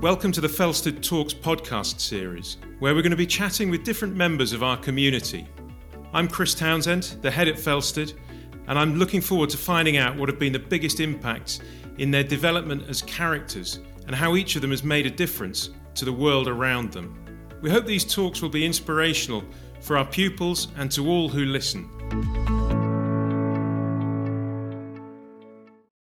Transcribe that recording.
Welcome to the Felsted Talks podcast series, where we're going to be chatting with different members of our community. I'm Chris Townsend, the head at Felsted, and I'm looking forward to finding out what have been the biggest impacts in their development as characters and how each of them has made a difference to the world around them. We hope these talks will be inspirational for our pupils and to all who listen.